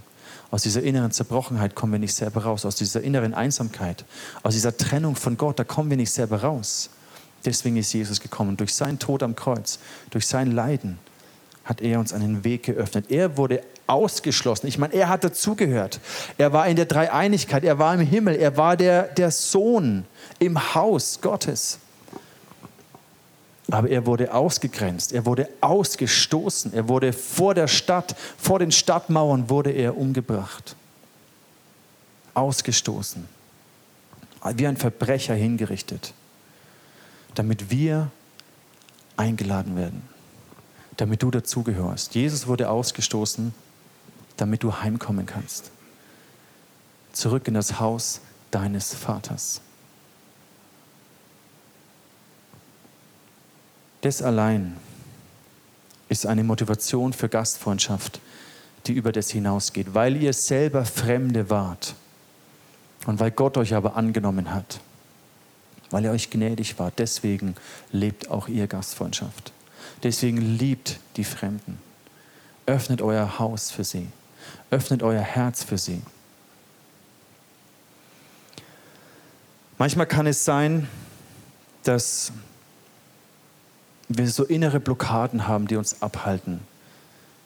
Aus dieser inneren Zerbrochenheit kommen wir nicht selber raus, aus dieser inneren Einsamkeit, aus dieser Trennung von Gott, da kommen wir nicht selber raus. Deswegen ist Jesus gekommen. Durch seinen Tod am Kreuz, durch sein Leiden hat er uns einen Weg geöffnet. Er wurde ausgeschlossen. Ich meine, er hat dazugehört. Er war in der Dreieinigkeit, er war im Himmel, er war der, der Sohn im Haus Gottes. Aber er wurde ausgegrenzt, er wurde ausgestoßen, er wurde vor der Stadt, vor den Stadtmauern wurde er umgebracht. Ausgestoßen. Wie ein Verbrecher hingerichtet, damit wir eingeladen werden damit du dazugehörst. Jesus wurde ausgestoßen, damit du heimkommen kannst. Zurück in das Haus deines Vaters. Das allein ist eine Motivation für Gastfreundschaft, die über das hinausgeht, weil ihr selber Fremde wart und weil Gott euch aber angenommen hat, weil er euch gnädig war. Deswegen lebt auch ihr Gastfreundschaft. Deswegen liebt die Fremden. Öffnet euer Haus für sie. Öffnet euer Herz für sie. Manchmal kann es sein, dass wir so innere Blockaden haben, die uns abhalten,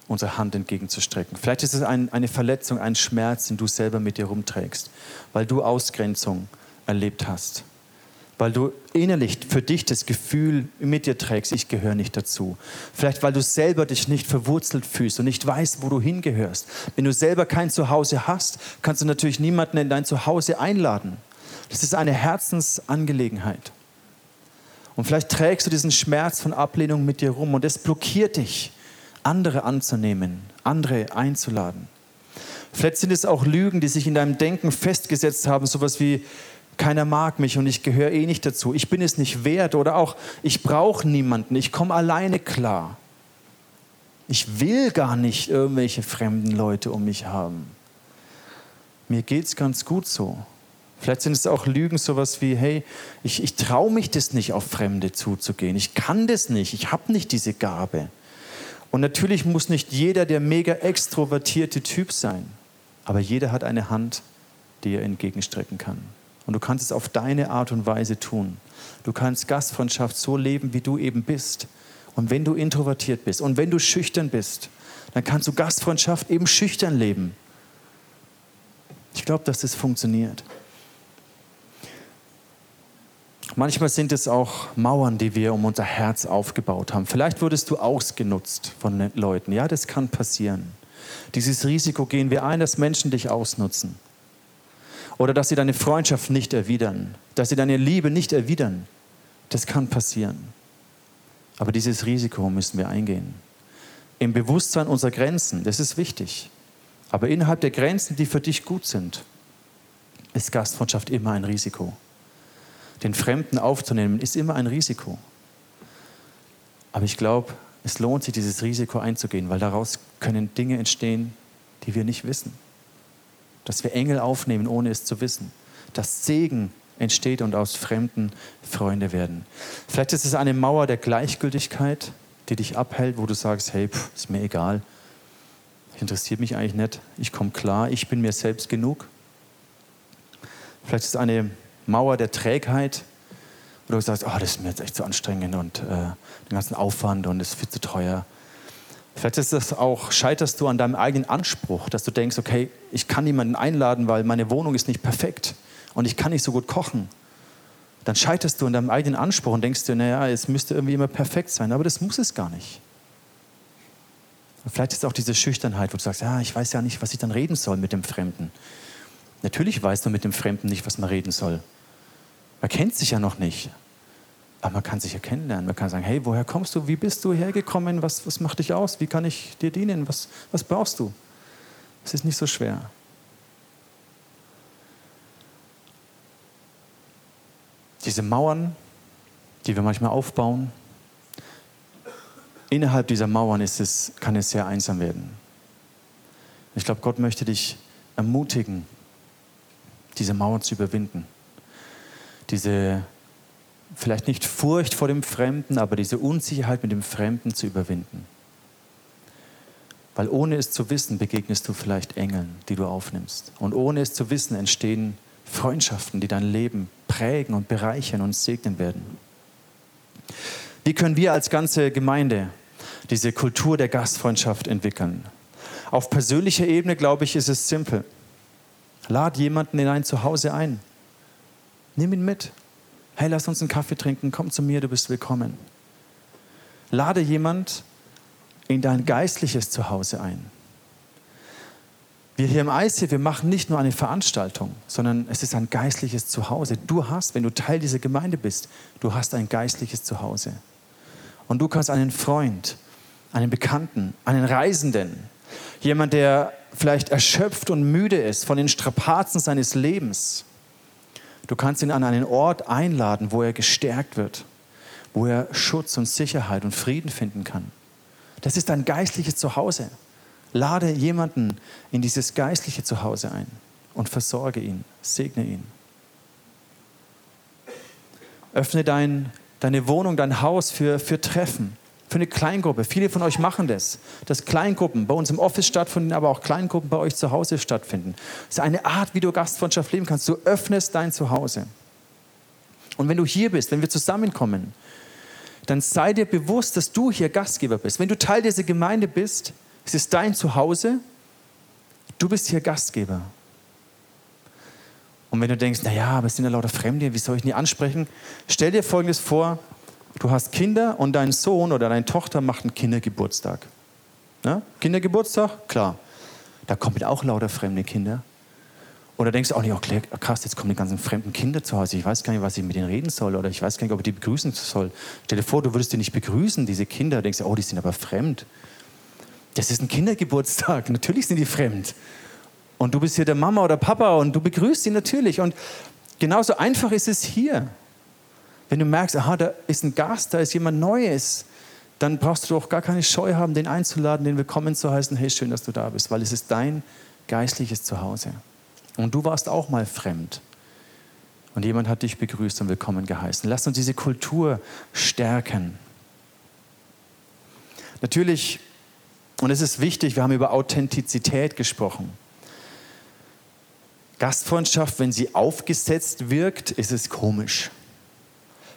unsere Hand entgegenzustrecken. Vielleicht ist es ein, eine Verletzung, ein Schmerz, den du selber mit dir rumträgst, weil du Ausgrenzung erlebt hast weil du innerlich für dich das Gefühl mit dir trägst, ich gehöre nicht dazu. Vielleicht weil du selber dich nicht verwurzelt fühlst und nicht weißt, wo du hingehörst. Wenn du selber kein Zuhause hast, kannst du natürlich niemanden in dein Zuhause einladen. Das ist eine Herzensangelegenheit. Und vielleicht trägst du diesen Schmerz von Ablehnung mit dir rum und es blockiert dich, andere anzunehmen, andere einzuladen. Vielleicht sind es auch Lügen, die sich in deinem Denken festgesetzt haben, sowas wie, keiner mag mich und ich gehöre eh nicht dazu. Ich bin es nicht wert oder auch ich brauche niemanden. Ich komme alleine klar. Ich will gar nicht irgendwelche fremden Leute um mich haben. Mir geht es ganz gut so. Vielleicht sind es auch Lügen, sowas wie, hey, ich, ich traue mich das nicht, auf Fremde zuzugehen. Ich kann das nicht. Ich habe nicht diese Gabe. Und natürlich muss nicht jeder der mega extrovertierte Typ sein. Aber jeder hat eine Hand, die er entgegenstrecken kann. Und du kannst es auf deine Art und Weise tun. Du kannst Gastfreundschaft so leben, wie du eben bist. Und wenn du introvertiert bist und wenn du schüchtern bist, dann kannst du Gastfreundschaft eben schüchtern leben. Ich glaube, dass das funktioniert. Manchmal sind es auch Mauern, die wir um unser Herz aufgebaut haben. Vielleicht wurdest du ausgenutzt von Leuten. Ja, das kann passieren. Dieses Risiko gehen wir ein, dass Menschen dich ausnutzen oder dass sie deine Freundschaft nicht erwidern, dass sie deine Liebe nicht erwidern. Das kann passieren. Aber dieses Risiko müssen wir eingehen. Im Bewusstsein unserer Grenzen, das ist wichtig. Aber innerhalb der Grenzen, die für dich gut sind, ist Gastfreundschaft immer ein Risiko. Den Fremden aufzunehmen, ist immer ein Risiko. Aber ich glaube, es lohnt sich, dieses Risiko einzugehen, weil daraus können Dinge entstehen, die wir nicht wissen dass wir Engel aufnehmen, ohne es zu wissen, dass Segen entsteht und aus Fremden Freunde werden. Vielleicht ist es eine Mauer der Gleichgültigkeit, die dich abhält, wo du sagst, hey, pff, ist mir egal, interessiert mich eigentlich nicht, ich komme klar, ich bin mir selbst genug. Vielleicht ist es eine Mauer der Trägheit, wo du sagst, oh, das ist mir jetzt echt zu anstrengend und äh, den ganzen Aufwand und es ist viel zu teuer. Vielleicht ist das auch, scheiterst du an deinem eigenen Anspruch, dass du denkst, okay, ich kann niemanden einladen, weil meine Wohnung ist nicht perfekt und ich kann nicht so gut kochen. Dann scheiterst du an deinem eigenen Anspruch und denkst dir, naja, es müsste irgendwie immer perfekt sein, aber das muss es gar nicht. Und vielleicht ist auch diese Schüchternheit, wo du sagst, ja, ich weiß ja nicht, was ich dann reden soll mit dem Fremden. Natürlich weißt du mit dem Fremden nicht, was man reden soll. Man kennt sich ja noch nicht. Aber man kann sich ja kennenlernen. Man kann sagen, hey, woher kommst du? Wie bist du hergekommen? Was, was macht dich aus? Wie kann ich dir dienen? Was, was brauchst du? Es ist nicht so schwer. Die diese Mauern, die wir manchmal aufbauen, innerhalb dieser Mauern ist es, kann es sehr einsam werden. Ich glaube, Gott möchte dich ermutigen, diese Mauern zu überwinden. Diese vielleicht nicht Furcht vor dem Fremden, aber diese Unsicherheit mit dem Fremden zu überwinden. Weil ohne es zu wissen, begegnest du vielleicht Engeln, die du aufnimmst. Und ohne es zu wissen, entstehen Freundschaften, die dein Leben prägen und bereichern und segnen werden. Wie können wir als ganze Gemeinde diese Kultur der Gastfreundschaft entwickeln? Auf persönlicher Ebene, glaube ich, ist es simpel. Lad jemanden in ein Zuhause ein. Nimm ihn mit. Hey, lass uns einen Kaffee trinken, komm zu mir, du bist willkommen. Lade jemand in dein geistliches Zuhause ein. Wir hier im IC, wir machen nicht nur eine Veranstaltung, sondern es ist ein geistliches Zuhause. Du hast, wenn du Teil dieser Gemeinde bist, du hast ein geistliches Zuhause. Und du kannst einen Freund, einen Bekannten, einen Reisenden, jemand, der vielleicht erschöpft und müde ist von den Strapazen seines Lebens, du kannst ihn an einen Ort einladen, wo er gestärkt wird, wo er Schutz und Sicherheit und Frieden finden kann. Das ist dein geistliches Zuhause. Lade jemanden in dieses geistliche Zuhause ein und versorge ihn, segne ihn. Öffne dein, deine Wohnung, dein Haus für, für Treffen, für eine Kleingruppe. Viele von euch machen das, dass Kleingruppen bei uns im Office stattfinden, aber auch Kleingruppen bei euch zu Hause stattfinden. Das ist eine Art, wie du Gastfreundschaft leben kannst. Du öffnest dein Zuhause. Und wenn du hier bist, wenn wir zusammenkommen, dann sei dir bewusst, dass du hier Gastgeber bist. Wenn du Teil dieser Gemeinde bist, es ist dein Zuhause, du bist hier Gastgeber. Und wenn du denkst, naja, aber es sind ja lauter Fremde, wie soll ich die ansprechen? Stell dir Folgendes vor, du hast Kinder und dein Sohn oder deine Tochter macht einen Kindergeburtstag. Ja? Kindergeburtstag? Klar. Da kommen auch lauter fremde Kinder. Oder denkst du auch nicht, oh krass, jetzt kommen die ganzen fremden Kinder zu Hause, ich weiß gar nicht, was ich mit denen reden soll oder ich weiß gar nicht, ob ich die begrüßen soll. Stell dir vor, du würdest die nicht begrüßen, diese Kinder, denkst du, oh, die sind aber fremd. Das ist ein Kindergeburtstag, natürlich sind die fremd. Und du bist hier der Mama oder Papa und du begrüßt sie natürlich. Und genauso einfach ist es hier. Wenn du merkst, aha, da ist ein Gast, da ist jemand Neues, dann brauchst du doch gar keine Scheu haben, den einzuladen, den willkommen zu heißen. Hey, schön, dass du da bist, weil es ist dein geistliches Zuhause. Und du warst auch mal fremd. Und jemand hat dich begrüßt und willkommen geheißen. Lass uns diese Kultur stärken. Natürlich, und es ist wichtig, wir haben über Authentizität gesprochen. Gastfreundschaft, wenn sie aufgesetzt wirkt, ist es komisch.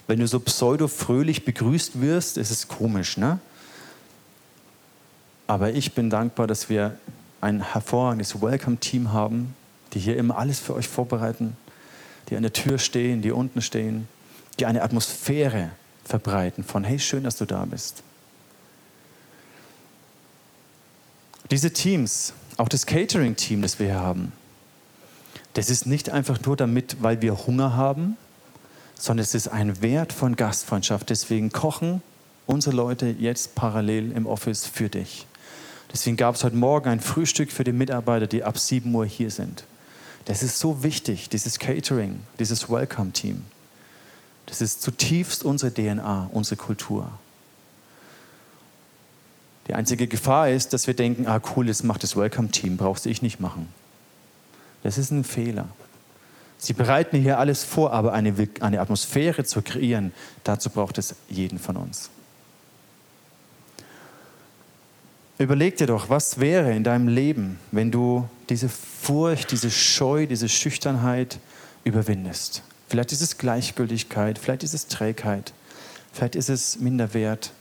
Wenn du so pseudo-fröhlich begrüßt wirst, ist es komisch. Ne? Aber ich bin dankbar, dass wir ein hervorragendes Welcome-Team haben, die hier immer alles für euch vorbereiten, die an der Tür stehen, die unten stehen, die eine Atmosphäre verbreiten von, hey, schön, dass du da bist. Diese Teams, auch das Catering-Team, das wir hier haben, das ist nicht einfach nur damit, weil wir Hunger haben, sondern es ist ein Wert von Gastfreundschaft. Deswegen kochen unsere Leute jetzt parallel im Office für dich. Deswegen gab es heute Morgen ein Frühstück für die Mitarbeiter, die ab 7 Uhr hier sind. Das ist so wichtig, dieses Catering, dieses Welcome-Team. Das ist zutiefst unsere DNA, unsere Kultur. Die einzige Gefahr ist, dass wir denken, ah cool, das macht das Welcome-Team, brauchst du ich nicht machen. Das ist ein Fehler. Sie bereiten hier alles vor, aber eine, eine Atmosphäre zu kreieren, dazu braucht es jeden von uns. Überleg dir doch, was wäre in deinem Leben, wenn du diese Furcht, diese Scheu, diese Schüchternheit überwindest. Vielleicht ist es Gleichgültigkeit, vielleicht ist es Trägheit, vielleicht ist es Minderwert.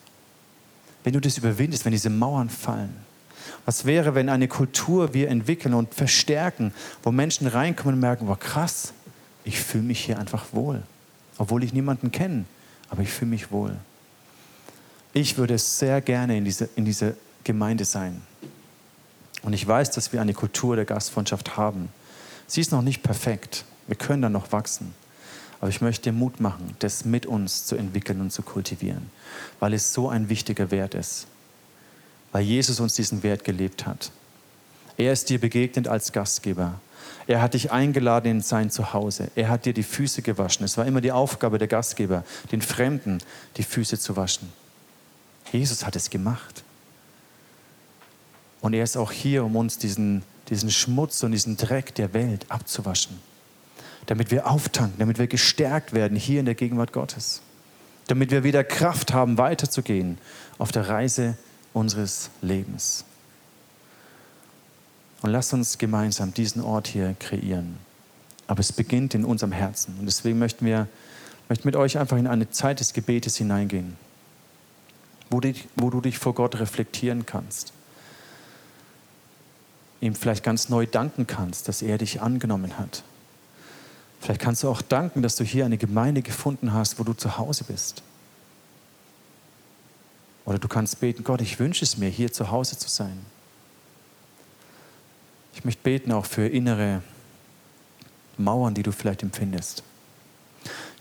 Wenn du das überwindest, wenn diese Mauern fallen. Was wäre, wenn eine Kultur wir entwickeln und verstärken, wo Menschen reinkommen und merken, wow, krass, ich fühle mich hier einfach wohl, obwohl ich niemanden kenne, aber ich fühle mich wohl. Ich würde sehr gerne in diese, in diese Gemeinde sein. Und ich weiß, dass wir eine Kultur der Gastfreundschaft haben. Sie ist noch nicht perfekt. Wir können da noch wachsen. Aber ich möchte dir Mut machen, das mit uns zu entwickeln und zu kultivieren, weil es so ein wichtiger Wert ist. Weil Jesus uns diesen Wert gelebt hat. Er ist dir begegnet als Gastgeber. Er hat dich eingeladen in sein Zuhause. Er hat dir die Füße gewaschen. Es war immer die Aufgabe der Gastgeber, den Fremden die Füße zu waschen. Jesus hat es gemacht. Und er ist auch hier, um uns diesen, diesen Schmutz und diesen Dreck der Welt abzuwaschen. Damit wir auftanken, damit wir gestärkt werden hier in der Gegenwart Gottes. Damit wir wieder Kraft haben, weiterzugehen auf der Reise unseres Lebens. Und lass uns gemeinsam diesen Ort hier kreieren. Aber es beginnt in unserem Herzen. Und deswegen möchten wir möchten mit euch einfach in eine Zeit des Gebetes hineingehen, wo, die, wo du dich vor Gott reflektieren kannst. Ihm vielleicht ganz neu danken kannst, dass er dich angenommen hat. Vielleicht kannst du auch danken, dass du hier eine Gemeinde gefunden hast, wo du zu Hause bist. Oder du kannst beten, Gott, ich wünsche es mir, hier zu Hause zu sein. Ich möchte beten auch für innere Mauern, die du vielleicht empfindest.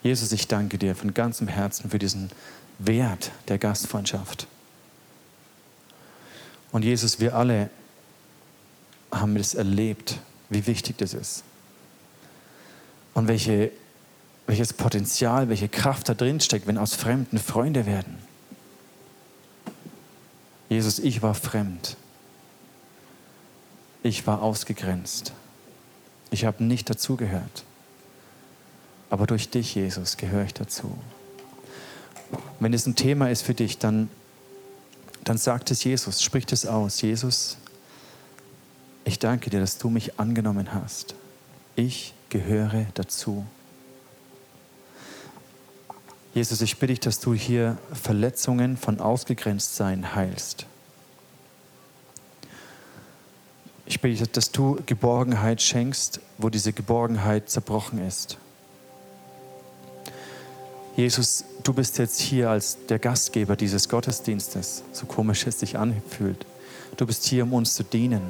Jesus, ich danke dir von ganzem Herzen für diesen Wert der Gastfreundschaft. Und Jesus, wir alle haben es erlebt, wie wichtig das ist. Und welche, welches Potenzial, welche Kraft da drin steckt, wenn aus Fremden Freunde werden. Jesus, ich war fremd. Ich war ausgegrenzt. Ich habe nicht dazugehört. Aber durch dich, Jesus, gehöre ich dazu. Wenn es ein Thema ist für dich, dann, dann sagt es Jesus, spricht es aus. Jesus, ich danke dir, dass du mich angenommen hast. Ich gehöre dazu. Jesus, ich bitte dich, dass du hier Verletzungen von Ausgegrenztsein heilst. Ich bitte, dass du Geborgenheit schenkst, wo diese Geborgenheit zerbrochen ist. Jesus, du bist jetzt hier als der Gastgeber dieses Gottesdienstes, so komisch es sich anfühlt. Du bist hier, um uns zu dienen.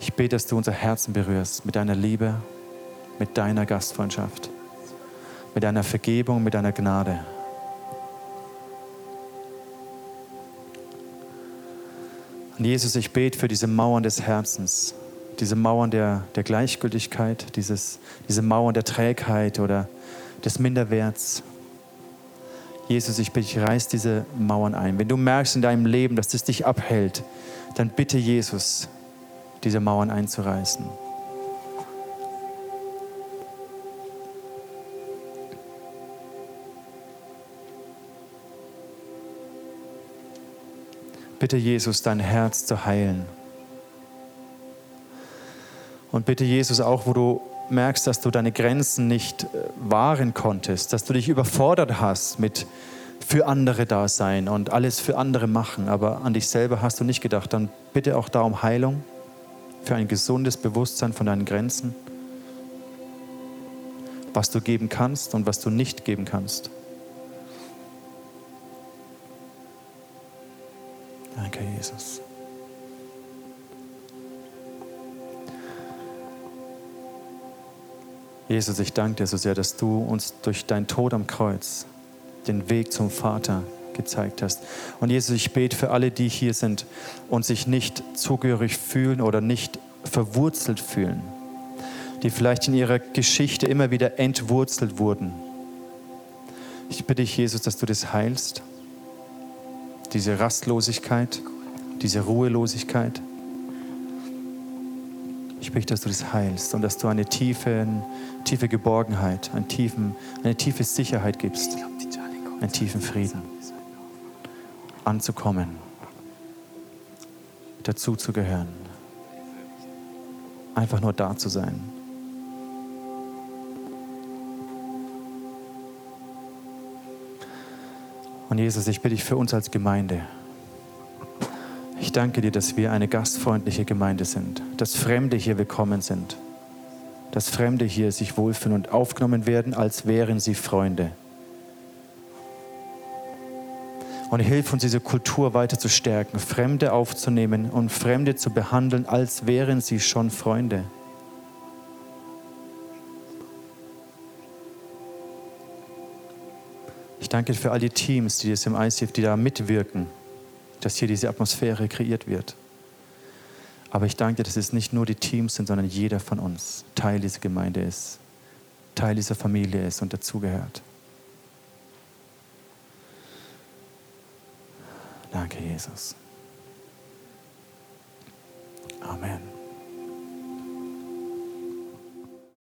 Ich bete, dass du unser Herzen berührst mit deiner Liebe, mit deiner Gastfreundschaft, mit deiner Vergebung, mit deiner Gnade. Und Jesus, ich bete für diese Mauern des Herzens, diese Mauern der, der Gleichgültigkeit, dieses, diese Mauern der Trägheit oder des Minderwerts. Jesus, ich bitte, ich reiß diese Mauern ein. Wenn du merkst in deinem Leben, dass es dich abhält, dann bitte Jesus, diese Mauern einzureißen. Bitte Jesus, dein Herz zu heilen. Und bitte Jesus auch, wo du merkst, dass du deine Grenzen nicht äh, wahren konntest, dass du dich überfordert hast mit für andere da sein und alles für andere machen, aber an dich selber hast du nicht gedacht, dann bitte auch da um Heilung, für ein gesundes Bewusstsein von deinen Grenzen, was du geben kannst und was du nicht geben kannst. Danke, Jesus. Jesus, ich danke dir so sehr, dass du uns durch deinen Tod am Kreuz den Weg zum Vater gezeigt hast. Und Jesus, ich bete für alle, die hier sind und sich nicht zugehörig fühlen oder nicht verwurzelt fühlen, die vielleicht in ihrer Geschichte immer wieder entwurzelt wurden. Ich bitte dich, Jesus, dass du das heilst diese Rastlosigkeit, diese Ruhelosigkeit. Ich möchte, dass du das heilst und dass du eine tiefe, tiefe Geborgenheit, einen tiefen, eine tiefe Sicherheit gibst, einen tiefen Frieden, anzukommen, dazu zu gehören, einfach nur da zu sein. Und Jesus, ich bitte dich für uns als Gemeinde. Ich danke dir, dass wir eine gastfreundliche Gemeinde sind, dass Fremde hier willkommen sind, dass Fremde hier sich wohlfühlen und aufgenommen werden, als wären sie Freunde. Und hilf uns, diese Kultur weiter zu stärken, Fremde aufzunehmen und Fremde zu behandeln, als wären sie schon Freunde. danke für all die Teams, die das im ICF, die da mitwirken, dass hier diese Atmosphäre kreiert wird. Aber ich danke dir, dass es nicht nur die Teams sind, sondern jeder von uns Teil dieser Gemeinde ist, Teil dieser Familie ist und dazugehört. Danke, Jesus. Amen.